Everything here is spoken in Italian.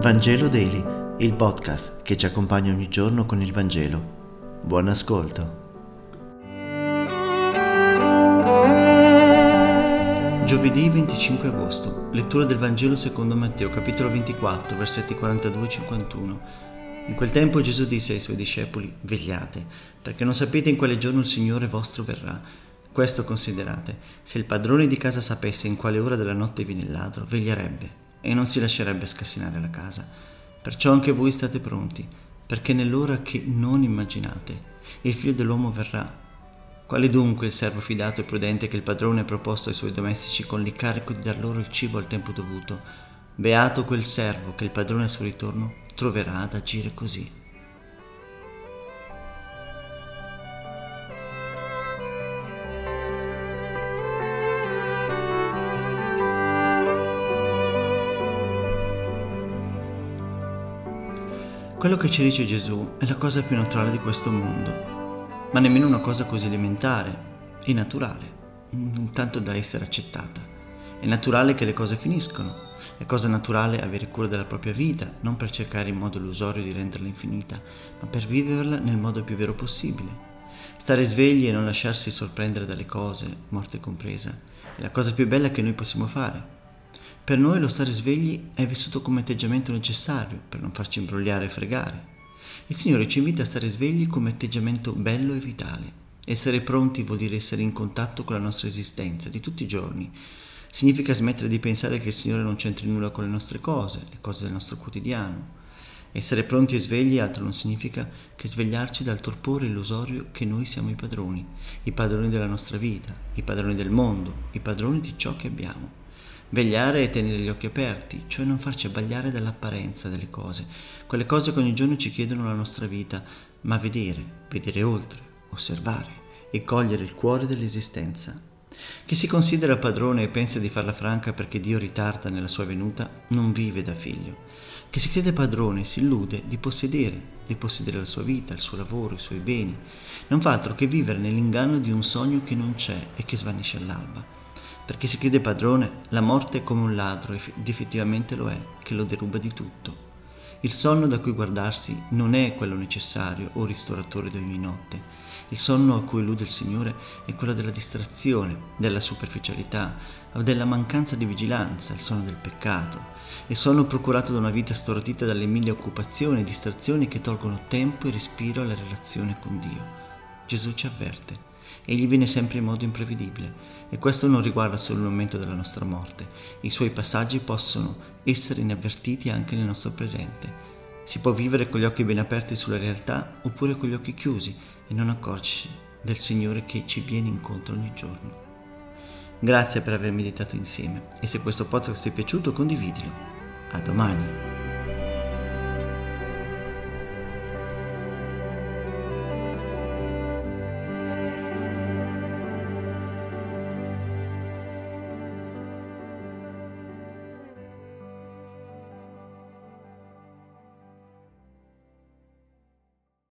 Vangelo Daily, il podcast che ci accompagna ogni giorno con il Vangelo. Buon ascolto. Giovedì 25 agosto, lettura del Vangelo secondo Matteo, capitolo 24, versetti 42 e 51. In quel tempo Gesù disse ai suoi discepoli, vegliate, perché non sapete in quale giorno il Signore vostro verrà. Questo considerate, se il padrone di casa sapesse in quale ora della notte viene il ladro, veglierebbe e non si lascerebbe scassinare la casa. Perciò anche voi state pronti, perché nell'ora che non immaginate, il figlio dell'uomo verrà. Quale dunque il servo fidato e prudente che il padrone ha proposto ai suoi domestici con l'incarico di dar loro il cibo al tempo dovuto? Beato quel servo che il padrone al suo ritorno troverà ad agire così. Quello che ci dice Gesù è la cosa più naturale di questo mondo, ma nemmeno una cosa così elementare e naturale, non tanto da essere accettata. È naturale che le cose finiscono, è cosa naturale avere cura della propria vita, non per cercare in modo illusorio di renderla infinita, ma per viverla nel modo più vero possibile. Stare svegli e non lasciarsi sorprendere dalle cose, morte compresa, è la cosa più bella che noi possiamo fare. Per noi lo stare svegli è vissuto come atteggiamento necessario per non farci imbrogliare e fregare. Il Signore ci invita a stare svegli come atteggiamento bello e vitale. Essere pronti vuol dire essere in contatto con la nostra esistenza di tutti i giorni. Significa smettere di pensare che il Signore non c'entri nulla con le nostre cose, le cose del nostro quotidiano. Essere pronti e svegli altro non significa che svegliarci dal torpore illusorio che noi siamo i padroni, i padroni della nostra vita, i padroni del mondo, i padroni di ciò che abbiamo. Vegliare e tenere gli occhi aperti, cioè non farci abbagliare dall'apparenza delle cose, quelle cose che ogni giorno ci chiedono la nostra vita, ma vedere, vedere oltre, osservare e cogliere il cuore dell'esistenza. Chi si considera padrone e pensa di farla franca perché Dio ritarda nella sua venuta, non vive da figlio. Chi si crede padrone si illude di possedere, di possedere la sua vita, il suo lavoro, i suoi beni. Non fa altro che vivere nell'inganno di un sogno che non c'è e che svanisce all'alba. Per chi si crede padrone, la morte è come un ladro, ed effettivamente lo è, che lo deruba di tutto. Il sonno da cui guardarsi non è quello necessario o ristoratore di ogni notte. Il sonno a cui illude il Signore è quello della distrazione, della superficialità o della mancanza di vigilanza, il sonno del peccato. Il sonno procurato da una vita stortita dalle mille occupazioni e distrazioni che tolgono tempo e respiro alla relazione con Dio. Gesù ci avverte egli viene sempre in modo imprevedibile e questo non riguarda solo il momento della nostra morte, i suoi passaggi possono essere inavvertiti anche nel nostro presente. Si può vivere con gli occhi ben aperti sulla realtà oppure con gli occhi chiusi e non accorgersi del Signore che ci viene incontro ogni giorno. Grazie per aver meditato insieme e se questo podcast ti è piaciuto condividilo. A domani!